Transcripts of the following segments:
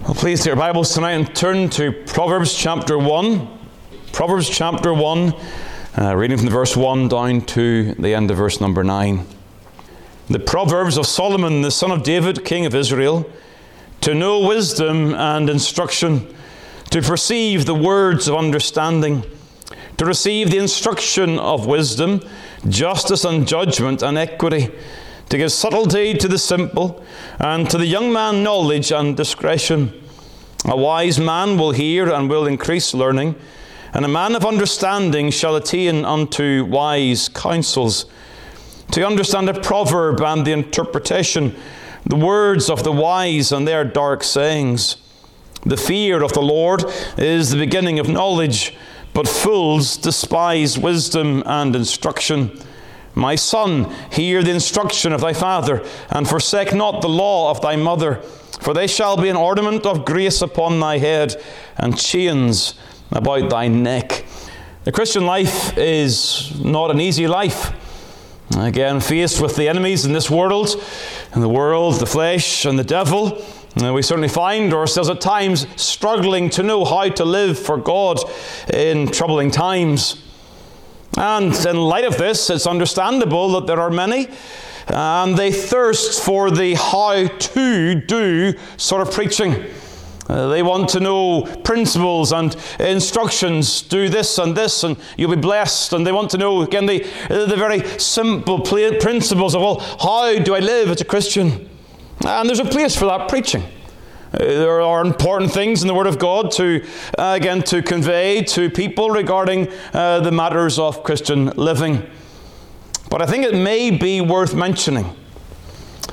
Well, please take your Bibles tonight and turn to Proverbs chapter 1. Proverbs chapter 1, uh, reading from the verse 1 down to the end of verse number 9. The Proverbs of Solomon, the son of David, king of Israel, to know wisdom and instruction, to perceive the words of understanding, to receive the instruction of wisdom, justice and judgment and equity to give subtlety to the simple, and to the young man knowledge and discretion. A wise man will hear and will increase learning, and a man of understanding shall attain unto wise counsels. To understand a proverb and the interpretation, the words of the wise and their dark sayings. The fear of the Lord is the beginning of knowledge, but fools despise wisdom and instruction. My son, hear the instruction of thy father, and forsake not the law of thy mother, for they shall be an ornament of grace upon thy head, and chains about thy neck. The Christian life is not an easy life. Again, faced with the enemies in this world, and the world, the flesh, and the devil, uh, we certainly find ourselves at times struggling to know how to live for God in troubling times. And in light of this, it's understandable that there are many, and they thirst for the how to do sort of preaching. Uh, they want to know principles and instructions. Do this and this, and you'll be blessed. And they want to know, again, the, the very simple principles of, well, how do I live as a Christian? And there's a place for that preaching. There are important things in the Word of God to, uh, again, to convey to people regarding uh, the matters of Christian living. But I think it may be worth mentioning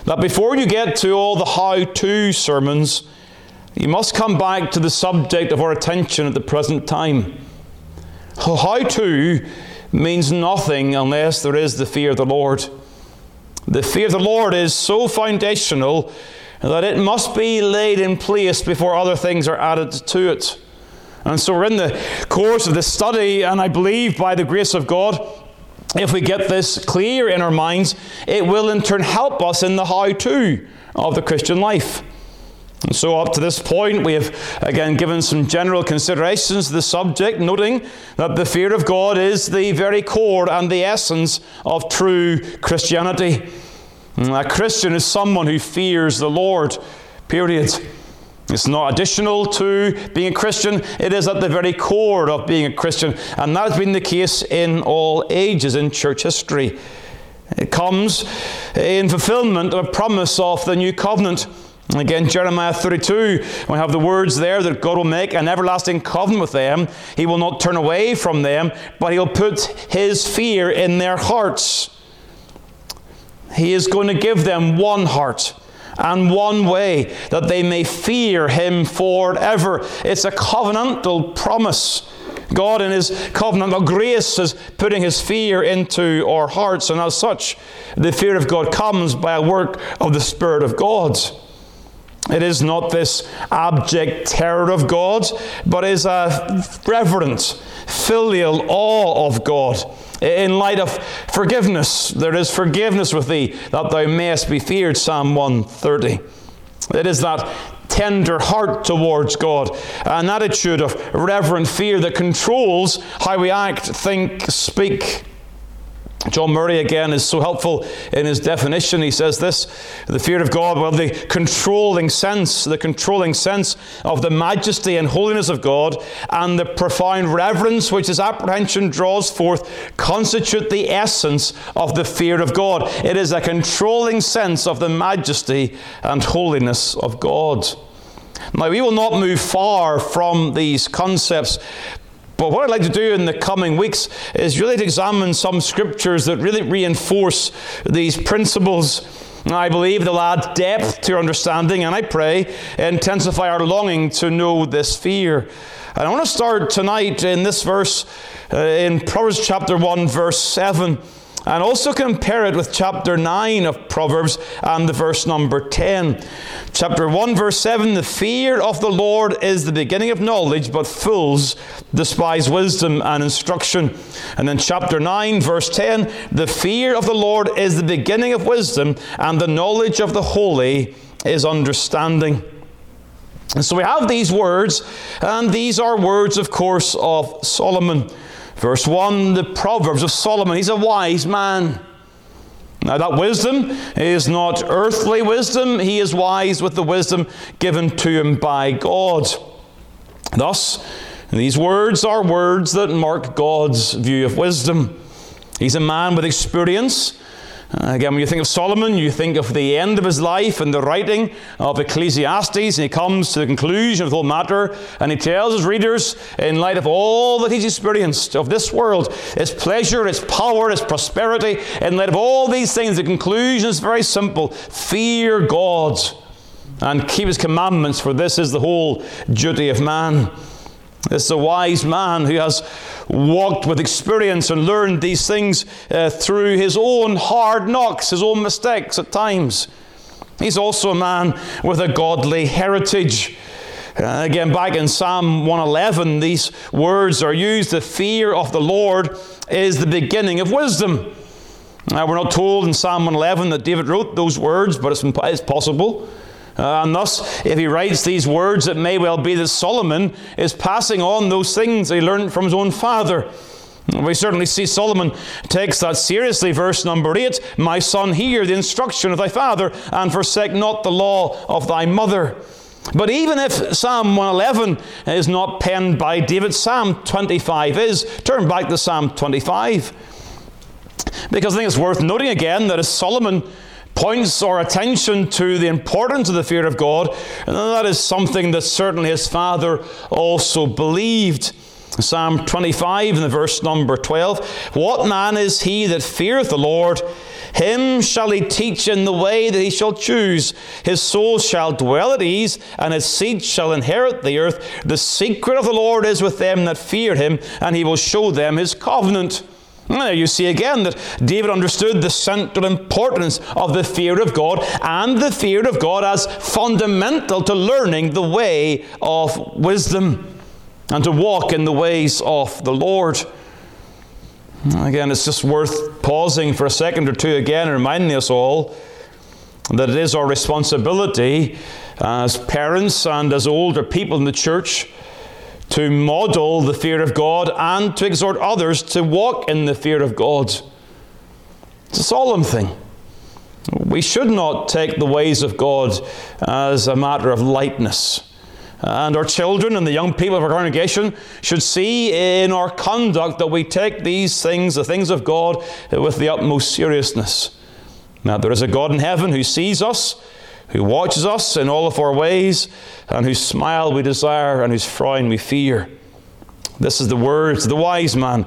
that before you get to all the how to sermons, you must come back to the subject of our attention at the present time. How to means nothing unless there is the fear of the Lord. The fear of the Lord is so foundational that it must be laid in place before other things are added to it. And so we're in the course of this study, and I believe by the grace of God, if we get this clear in our minds, it will in turn help us in the how to of the Christian life. And so, up to this point, we have again given some general considerations to the subject, noting that the fear of God is the very core and the essence of true Christianity. Mm, a Christian is someone who fears the Lord, period. It's not additional to being a Christian, it is at the very core of being a Christian. And that has been the case in all ages in church history. It comes in fulfillment of a promise of the new covenant. Again, Jeremiah 32, we have the words there that God will make an everlasting covenant with them. He will not turn away from them, but He'll put His fear in their hearts. He is going to give them one heart and one way that they may fear Him forever. It's a covenantal promise. God, in His covenantal grace, is putting His fear into our hearts, and as such, the fear of God comes by a work of the Spirit of God. It is not this abject terror of God, but is a reverent, filial awe of God in light of forgiveness, there is forgiveness with thee, that thou mayest be feared. Psalm 130. It is that tender heart towards God, an attitude of reverent fear that controls how we act, think, speak. John Murray again is so helpful in his definition. He says this the fear of God, well, the controlling sense, the controlling sense of the majesty and holiness of God, and the profound reverence which his apprehension draws forth, constitute the essence of the fear of God. It is a controlling sense of the majesty and holiness of God. Now, we will not move far from these concepts, but what I'd like to do in the coming weeks is really to examine some scriptures that really reinforce these principles. I believe they'll add depth to our understanding, and I pray intensify our longing to know this fear. And I want to start tonight in this verse uh, in Proverbs chapter 1, verse 7 and also compare it with chapter 9 of Proverbs and the verse number 10. Chapter 1, verse 7 The fear of the Lord is the beginning of knowledge, but fools despise wisdom and instruction. And then chapter 9, verse 10 The fear of the Lord is the beginning of wisdom, and the knowledge of the holy is understanding. And so we have these words, and these are words, of course, of Solomon. Verse 1, the Proverbs of Solomon. He's a wise man. Now, that wisdom is not earthly wisdom. He is wise with the wisdom given to him by God. Thus, these words are words that mark God's view of wisdom. He's a man with experience uh, again, when you think of Solomon, you think of the end of his life and the writing of Ecclesiastes, and he comes to the conclusion of the whole matter, and he tells his readers, in light of all that he's experienced of this world, its pleasure, its power, its prosperity, in light of all these things, the conclusion is very simple fear God and keep his commandments, for this is the whole duty of man. This is a wise man who has walked with experience and learned these things uh, through his own hard knocks, his own mistakes at times. He's also a man with a godly heritage. Uh, again, back in Psalm 111, these words are used the fear of the Lord is the beginning of wisdom. Now, we're not told in Psalm 111 that David wrote those words, but it's, it's possible. Uh, and thus, if he writes these words, it may well be that Solomon is passing on those things he learned from his own father. We certainly see Solomon takes that seriously. Verse number 8 My son, hear the instruction of thy father, and forsake not the law of thy mother. But even if Psalm 111 is not penned by David, Psalm 25 is. Turn back to Psalm 25. Because I think it's worth noting again that as Solomon points our attention to the importance of the fear of God, and that is something that certainly his father also believed. Psalm 25 in the verse number 12 What man is he that feareth the Lord? Him shall he teach in the way that he shall choose. His soul shall dwell at ease, and his seed shall inherit the earth. The secret of the Lord is with them that fear him, and he will show them his covenant. Mm, now you see again that David understood the central importance of the fear of God and the fear of God as fundamental to learning the way of wisdom and to walk in the ways of the Lord. Mm, again, it's just worth pausing for a second or two again and reminding us all that it is our responsibility as parents and as older people in the church to model the fear of God and to exhort others to walk in the fear of God. It's a solemn thing. We should not take the ways of God as a matter of lightness. And our children and the young people of our congregation should see in our conduct that we take these things, the things of God, with the utmost seriousness. Now, there is a God in heaven who sees us who watches us in all of our ways, and whose smile we desire, and whose frown we fear. This is the words of the wise man,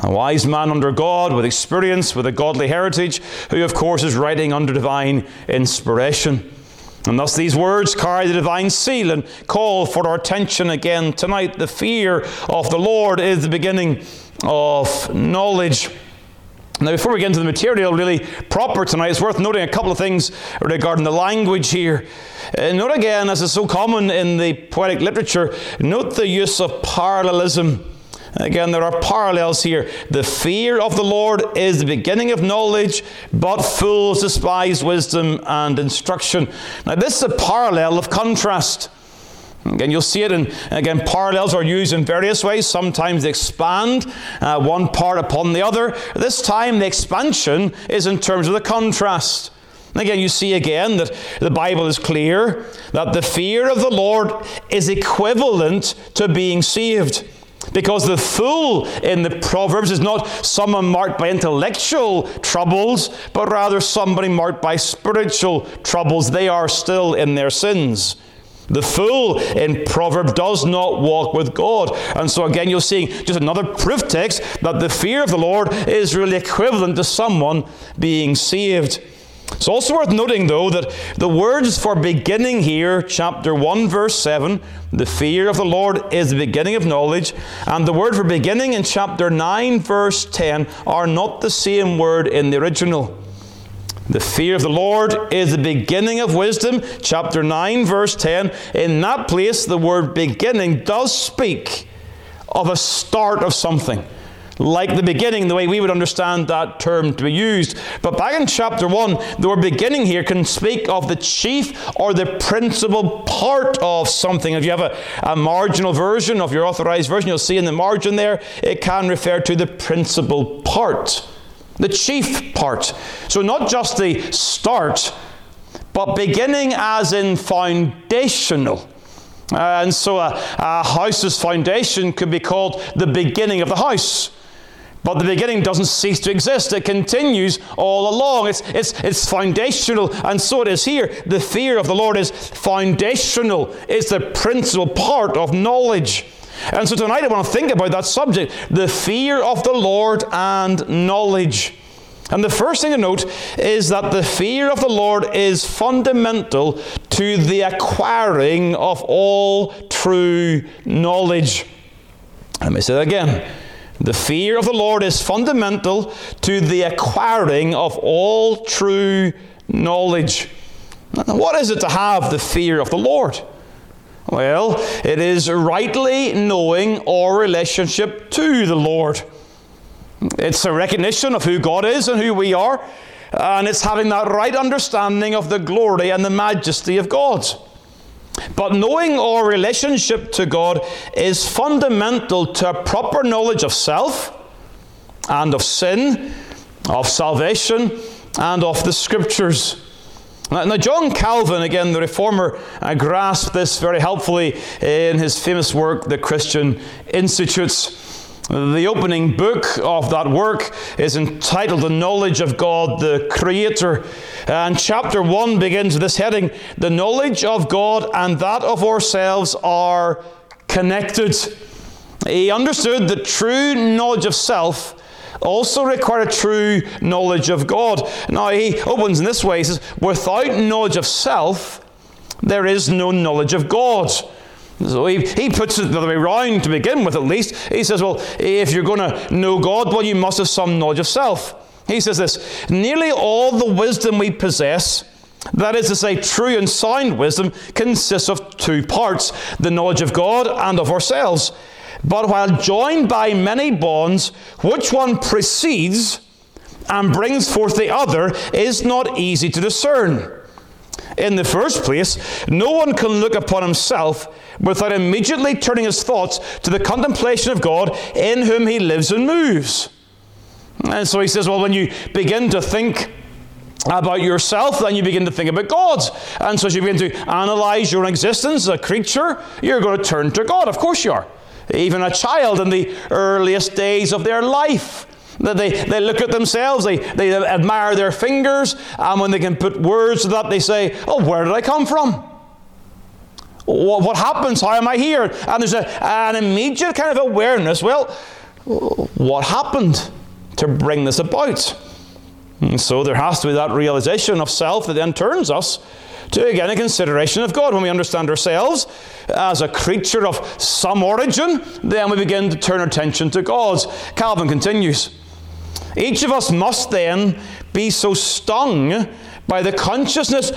a wise man under God, with experience, with a godly heritage, who, of course, is writing under divine inspiration. And thus, these words carry the divine seal and call for our attention again tonight. The fear of the Lord is the beginning of knowledge. Now, before we get into the material really proper tonight, it's worth noting a couple of things regarding the language here. Uh, note again, as is so common in the poetic literature, note the use of parallelism. Again, there are parallels here. The fear of the Lord is the beginning of knowledge, but fools despise wisdom and instruction. Now, this is a parallel of contrast. Again, you'll see it and again, parallels are used in various ways. Sometimes they expand uh, one part upon the other. This time, the expansion is in terms of the contrast. And again, you see again that the Bible is clear that the fear of the Lord is equivalent to being saved. Because the fool in the Proverbs is not someone marked by intellectual troubles, but rather somebody marked by spiritual troubles. They are still in their sins. The fool in Proverb does not walk with God. And so again, you're seeing just another proof text that the fear of the Lord is really equivalent to someone being saved. It's also worth noting, though, that the words for beginning here, chapter 1, verse 7, the fear of the Lord is the beginning of knowledge, and the word for beginning in chapter 9, verse 10, are not the same word in the original. The fear of the Lord is the beginning of wisdom, chapter 9, verse 10. In that place, the word beginning does speak of a start of something like the beginning, the way we would understand that term to be used. But back in chapter 1, the word beginning here can speak of the chief or the principal part of something. If you have a, a marginal version of your authorized version, you'll see in the margin there, it can refer to the principal part, the chief part. So not just the start, but beginning as in foundational. Uh, and so a, a, house's foundation could be called the beginning of the house. But the beginning doesn't cease to exist. It continues all along. It's, it's, it's foundational, and so it is here. The fear of the Lord is foundational, it's the principal part of knowledge. And so tonight I want to think about that subject the fear of the Lord and knowledge. And the first thing to note is that the fear of the Lord is fundamental to the acquiring of all true knowledge. Let me say that again. The fear of the Lord is fundamental to the acquiring of all true knowledge. What is it to have the fear of the Lord? Well, it is rightly knowing our relationship to the Lord. It's a recognition of who God is and who we are, and it's having that right understanding of the glory and the majesty of God. But knowing our relationship to God is fundamental to a proper knowledge of self and of sin, of salvation, and of the Scriptures. Now, John Calvin, again, the reformer, uh, grasped this very helpfully in his famous work, The Christian Institutes. The opening book of that work is entitled The Knowledge of God the Creator. And chapter 1 begins with this heading The knowledge of God and that of ourselves are connected. He understood that true knowledge of self also require a true knowledge of God. Now, he opens in this way he says, Without knowledge of self, there is no knowledge of God. So he, he puts it the other way around to begin with, at least. He says, Well, if you're going to know God, well, you must have some knowledge of self. He says this Nearly all the wisdom we possess, that is to say, true and sound wisdom, consists of two parts the knowledge of God and of ourselves. But while joined by many bonds, which one precedes and brings forth the other is not easy to discern. In the first place, no one can look upon himself without immediately turning his thoughts to the contemplation of God in whom he lives and moves. And so he says, well, when you begin to think about yourself, then you begin to think about God. And so as you begin to analyze your existence as a creature, you're going to turn to God. Of course you are. Even a child in the earliest days of their life. They, they look at themselves, they, they admire their fingers, and when they can put words to that, they say, Oh, where did I come from? What, what happens? How am I here? And there's a, an immediate kind of awareness well, what happened to bring this about? And so there has to be that realization of self that then turns us to again a consideration of God. When we understand ourselves as a creature of some origin, then we begin to turn attention to God. Calvin continues. Each of us must then be so stung by the consciousness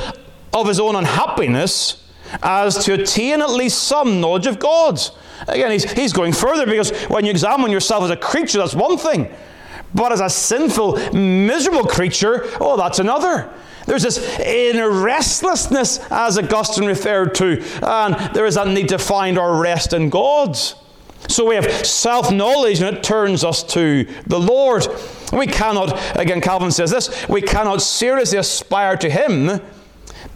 of his own unhappiness as to attain at least some knowledge of God. Again, he's, he's going further because when you examine yourself as a creature, that's one thing. But as a sinful, miserable creature, oh, that's another. There's this inner restlessness, as Augustine referred to, and there is that need to find our rest in God. So we have self knowledge, and it turns us to the Lord. We cannot, again, Calvin says this, we cannot seriously aspire to Him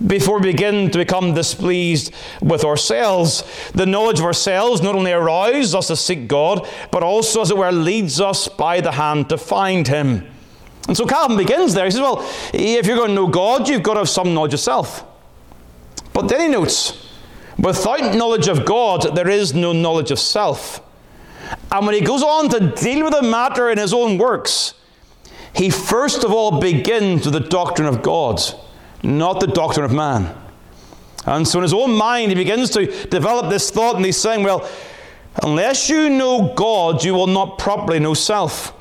before we begin to become displeased with ourselves. The knowledge of ourselves not only arouses us to seek God, but also, as it were, leads us by the hand to find Him. And so Calvin begins there. He says, Well, if you're going to know God, you've got to have some knowledge of self. But then he notes, Without knowledge of God, there is no knowledge of self. And when he goes on to deal with the matter in his own works, he first of all begins with the doctrine of God, not the doctrine of man. And so in his own mind, he begins to develop this thought, and he's saying, Well, unless you know God, you will not properly know self.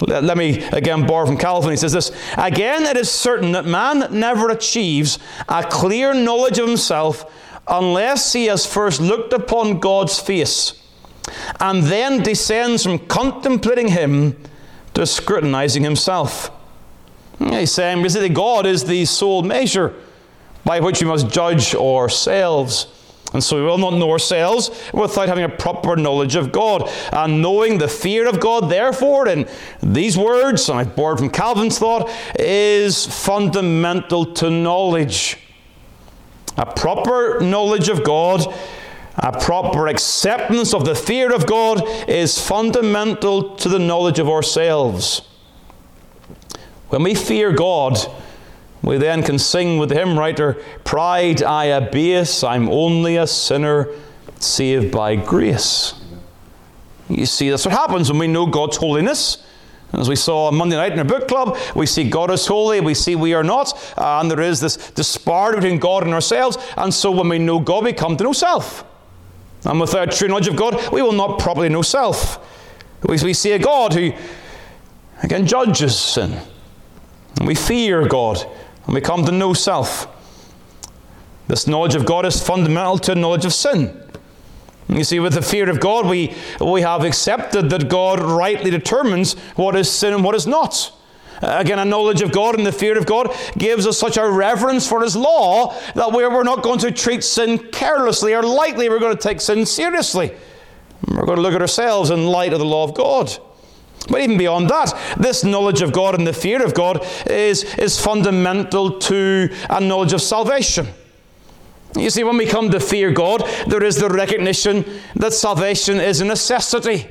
Let, me again borrow from Calvin. He says this Again, it is certain that man never achieves a clear knowledge of himself unless he has first looked upon God's face and then descends from contemplating him to scrutinizing himself. Hmm, he's saying basically God is the sole measure by which we must judge ourselves. And so we will not know ourselves without having a proper knowledge of God. And knowing the fear of God, therefore, in these words, and I've borrowed from Calvin's thought, is fundamental to knowledge. A proper knowledge of God, a proper acceptance of the fear of God is fundamental to the knowledge of ourselves. When we fear God, we then can sing with the hymn writer, Pride I abase, I'm only a sinner saved by grace. You see, that's what happens when we know God's holiness. As we saw on Monday night in our book club, we see God is holy, we see we are not, and there is this disparity between God and ourselves. And so when we know God, we come to know self. And without true knowledge of God, we will not properly know self. We, we see a God who, again, judges sin. And we fear God and we come to know self. This knowledge of God is fundamental to knowledge of sin. You see, with the fear of God, we, we have accepted that God rightly determines what is sin and what is not. Again, a knowledge of God and the fear of God gives us such a reverence for His law that we're, we're not going to treat sin carelessly or lightly. We're going to take sin seriously. We're going to look at ourselves in light of the law of God. But even beyond that, this knowledge of God and the fear of God is, is fundamental to a knowledge of salvation. You see, when we come to fear God, there is the recognition that salvation is a necessity.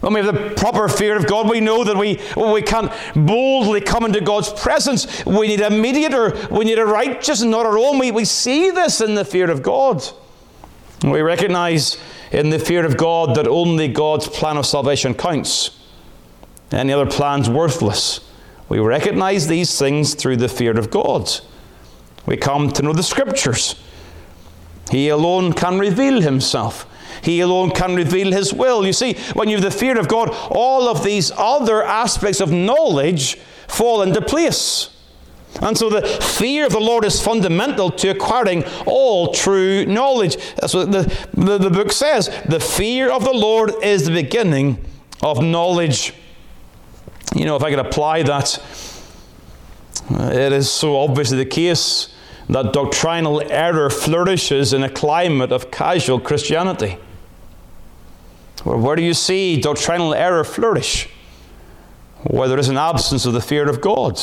When we have the proper fear of God, we know that we, we can't boldly come into God's presence. We need a mediator. We need a righteous and not our own. We, we see this in the fear of God. We recognize in the fear of God that only God's plan of salvation counts. Any other plan's worthless. We recognize these things through the fear of God. We come to know the Scriptures. He alone can reveal Himself. He alone can reveal His will. You see, when you have the fear of God, all of these other aspects of knowledge fall into place. And so the fear of the Lord is fundamental to acquiring all true knowledge. That's what the, the, the book says. The fear of the Lord is the beginning of knowledge. You know, if I could apply that, uh, it is so obviously the case that doctrinal error flourishes in a climate of casual Christianity. Well, where do you see doctrinal error flourish? Where there is an absence of the fear of God.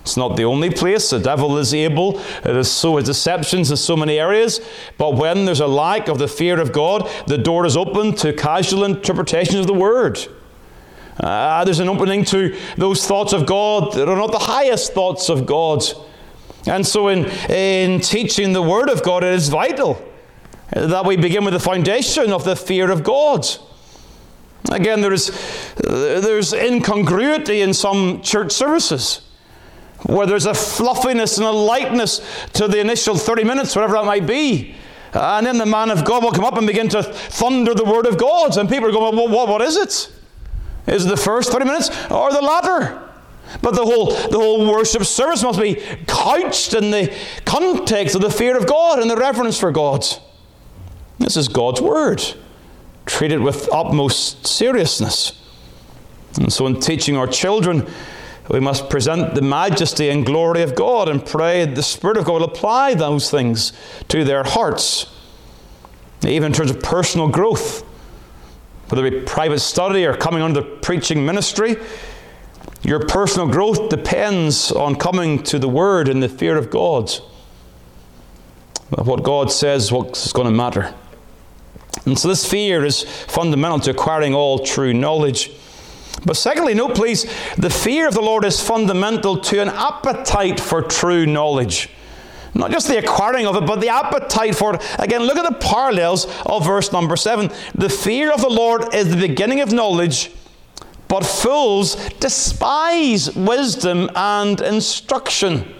It's not the only place. The devil is able to sow his deceptions in so many areas. But when there's a lack of the fear of God, the door is open to casual interpretations of the word. Uh, there's an opening to those thoughts of God that are not the highest thoughts of God. And so, in, in teaching the Word of God, it is vital that we begin with the foundation of the fear of God. Again, there is, there's incongruity in some church services where there's a fluffiness and a lightness to the initial 30 minutes, whatever that might be. And then the man of God will come up and begin to thunder the Word of God, and people are going, well, what, what is it? Is it the first 30 minutes or the latter? But the whole, the whole worship service must be couched in the context of the fear of God and the reverence for God. This is God's Word, treated with utmost seriousness. And so, in teaching our children, we must present the majesty and glory of God and pray the Spirit of God will apply those things to their hearts, even in terms of personal growth whether it be private study or coming under preaching ministry. Your personal growth depends on coming to the Word in the fear of God. What God says what's going to matter. And so this fear is fundamental to acquiring all true knowledge. But secondly, note please, the fear of the Lord is fundamental to an appetite for true knowledge. Not just the acquiring of it, but the appetite for it. Again, look at the parallels of verse number 7. The fear of the Lord is the beginning of knowledge, but fools despise wisdom and instruction.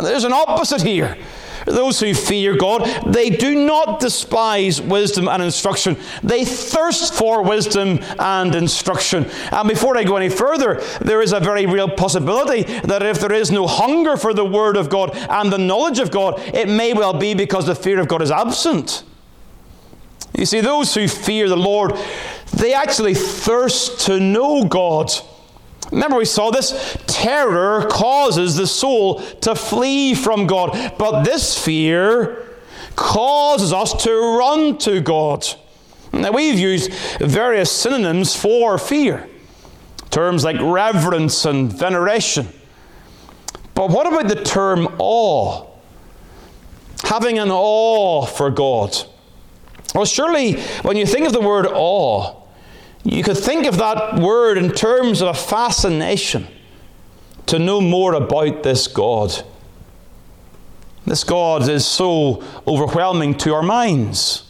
There's an opposite here. Those who fear God, they do not despise wisdom and instruction. They thirst for wisdom and instruction. And before I go any further, there is a very real possibility that if there is no hunger for the Word of God and the knowledge of God, it may well be because the fear of God is absent. You see, those who fear the Lord, they actually thirst to know God. Remember, we saw this terror causes the soul to flee from God, but this fear causes us to run to God. Now, we've used various synonyms for fear, terms like reverence and veneration. But what about the term awe? Having an awe for God. Well, surely when you think of the word awe, you could think of that word in terms of a fascination to know more about this God. This God is so overwhelming to our minds.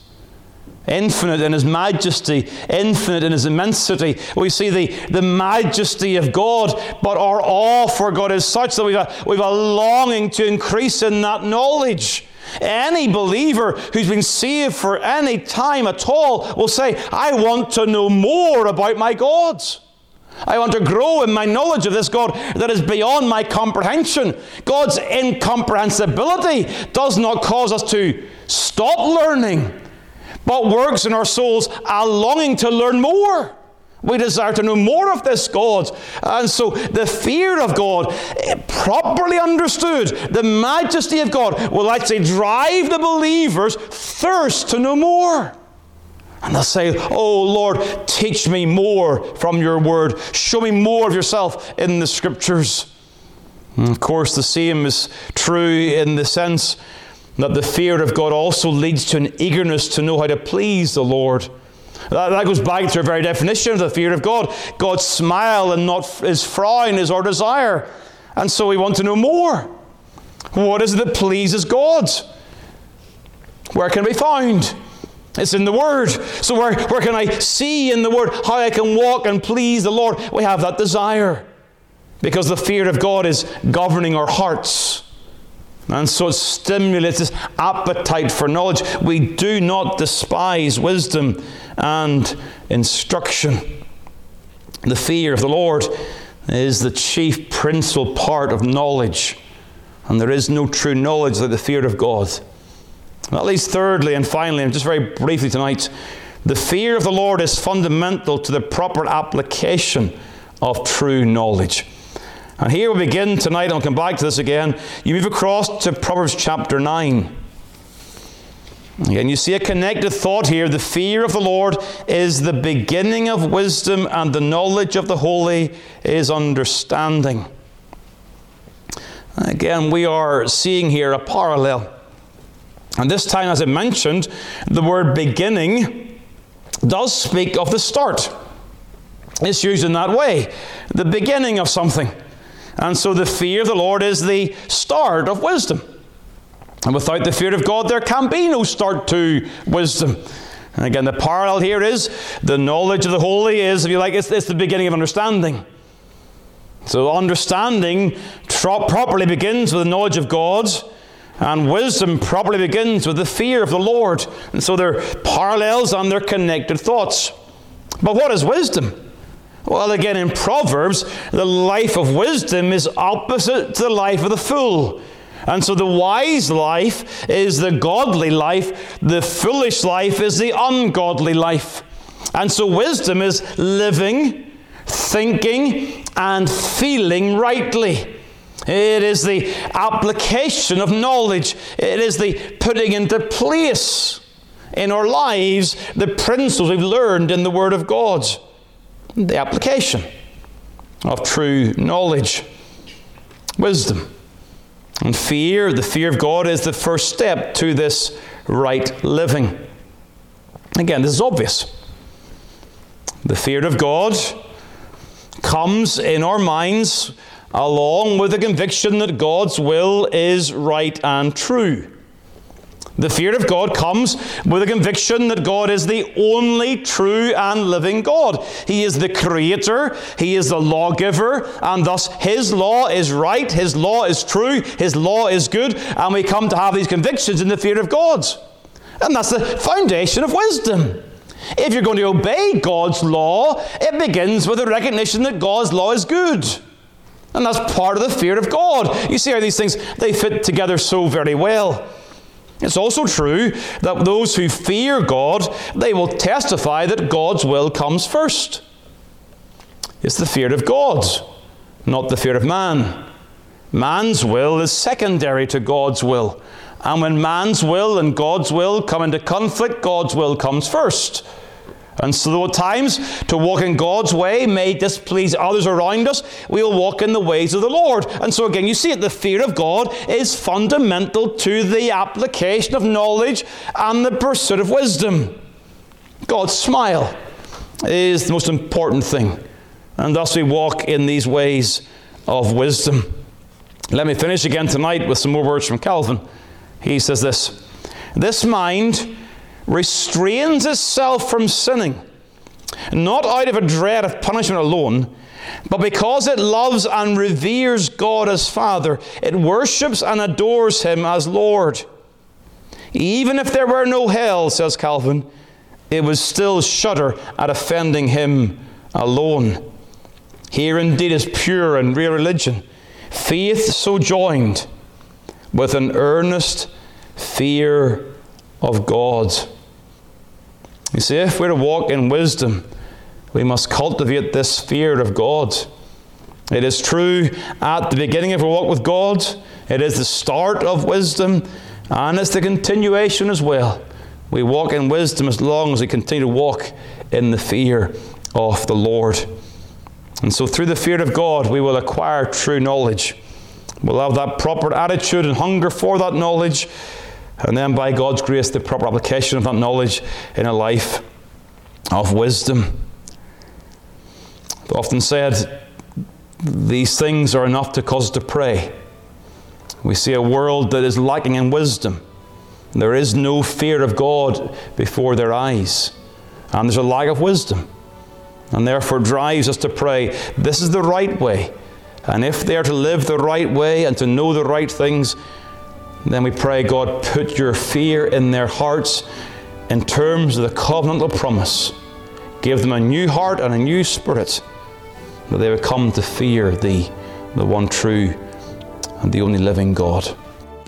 Infinite in his majesty, infinite in his immensity. We see the, the majesty of God, but our awe for God is such that we've a, we've a longing to increase in that knowledge. Any believer who's been saved for any time at all will say, I want to know more about my God. I want to grow in my knowledge of this God that is beyond my comprehension. God's incomprehensibility does not cause us to stop learning, but works in our souls a longing to learn more. We desire to know more of this God. And so the fear of God, eh, properly understood, the majesty of God, will actually drive the believer's thirst to know more. And they'll say, Oh Lord, teach me more from your word. Show me more of yourself in the scriptures. And of course, the same is true in the sense that the fear of God also leads to an eagerness to know how to please the Lord. That, that goes back to our very definition of the fear of God. God's smile and not his frown is our desire. And so we want to know more. What is it that pleases God? Where can be found? It's in the Word. So, where, where can I see in the Word how I can walk and please the Lord? We have that desire because the fear of God is governing our hearts. And so it stimulates this appetite for knowledge. We do not despise wisdom and instruction. The fear of the Lord is the chief principal part of knowledge. And there is no true knowledge like the fear of God. At least, thirdly and finally, and just very briefly tonight, the fear of the Lord is fundamental to the proper application of true knowledge. And here we begin tonight, and I'll come back to this again. You move across to Proverbs chapter 9. Again, you see a connected thought here. The fear of the Lord is the beginning of wisdom, and the knowledge of the holy is understanding. Again, we are seeing here a parallel. And this time, as I mentioned, the word beginning does speak of the start. It's used in that way the beginning of something. And so the fear of the Lord is the start of wisdom. And without the fear of God, there can be no start to wisdom. And again, the parallel here is the knowledge of the holy is, if you like, it's, it's the beginning of understanding. So understanding tro- properly begins with the knowledge of God, and wisdom properly begins with the fear of the Lord. And so they're parallels and they're connected thoughts. But what is wisdom? Well, again, in Proverbs, the life of wisdom is opposite to the life of the fool. And so the wise life is the godly life, the foolish life is the ungodly life. And so wisdom is living, thinking, and feeling rightly. It is the application of knowledge, it is the putting into place in our lives the principles we've learned in the Word of God the application of true knowledge, wisdom. And fear, the fear of God, is the first step to this right living. Again, this is obvious. The fear of God comes in our minds along with the conviction that God's will is right and true. The fear of God comes with a conviction that God is the only true and living God. He is the creator, He is the lawgiver, and thus His law is right, His law is true, His law is good, and we come to have these convictions in the fear of God. And that's the foundation of wisdom. If you're going to obey God's law, it begins with a recognition that God's law is good. And that's part of the fear of God. You see how these things they fit together so very well. It's also true that those who fear God, they will testify that God's will comes first. It's the fear of God, not the fear of man. Man's will is secondary to God's will. And when man's will and God's will come into conflict, God's will comes first. And so, at times to walk in God's way may displease others around us, we will walk in the ways of the Lord. And so, again, you see it, the fear of God is fundamental to the application of knowledge and the pursuit of wisdom. God's smile is the most important thing. And thus we walk in these ways of wisdom. Let me finish again tonight with some more words from Calvin. He says this This mind restrains itself from sinning, not out of a dread of punishment alone, but because it loves and reveres God as Father, it worships and adores Him as Lord. Even if there were no hell, says Calvin, it would still shudder at offending Him alone. Here indeed is pure and real religion, faith so joined with an earnest fear of God. You see, if we're to walk in wisdom, we must cultivate this fear of God. It is true at the beginning of our walk with God, it is the start of wisdom, and it's the continuation as well. We walk in wisdom as long as we continue to walk in the fear of the Lord. And so, through the fear of God, we will acquire true knowledge. We'll have that proper attitude and hunger for that knowledge and then, by God's grace, the proper application of that knowledge in a life of wisdom. I've often said these things are enough to cause us to pray. We see a world that is lacking in wisdom. There is no fear of God before their eyes, and there's a lack of wisdom. And therefore drives us to pray, this is the right way. And if they are to live the right way and to know the right things, then we pray, God, put your fear in their hearts in terms of the covenantal promise. Give them a new heart and a new spirit, that they would come to fear Thee, the one true and the only living God.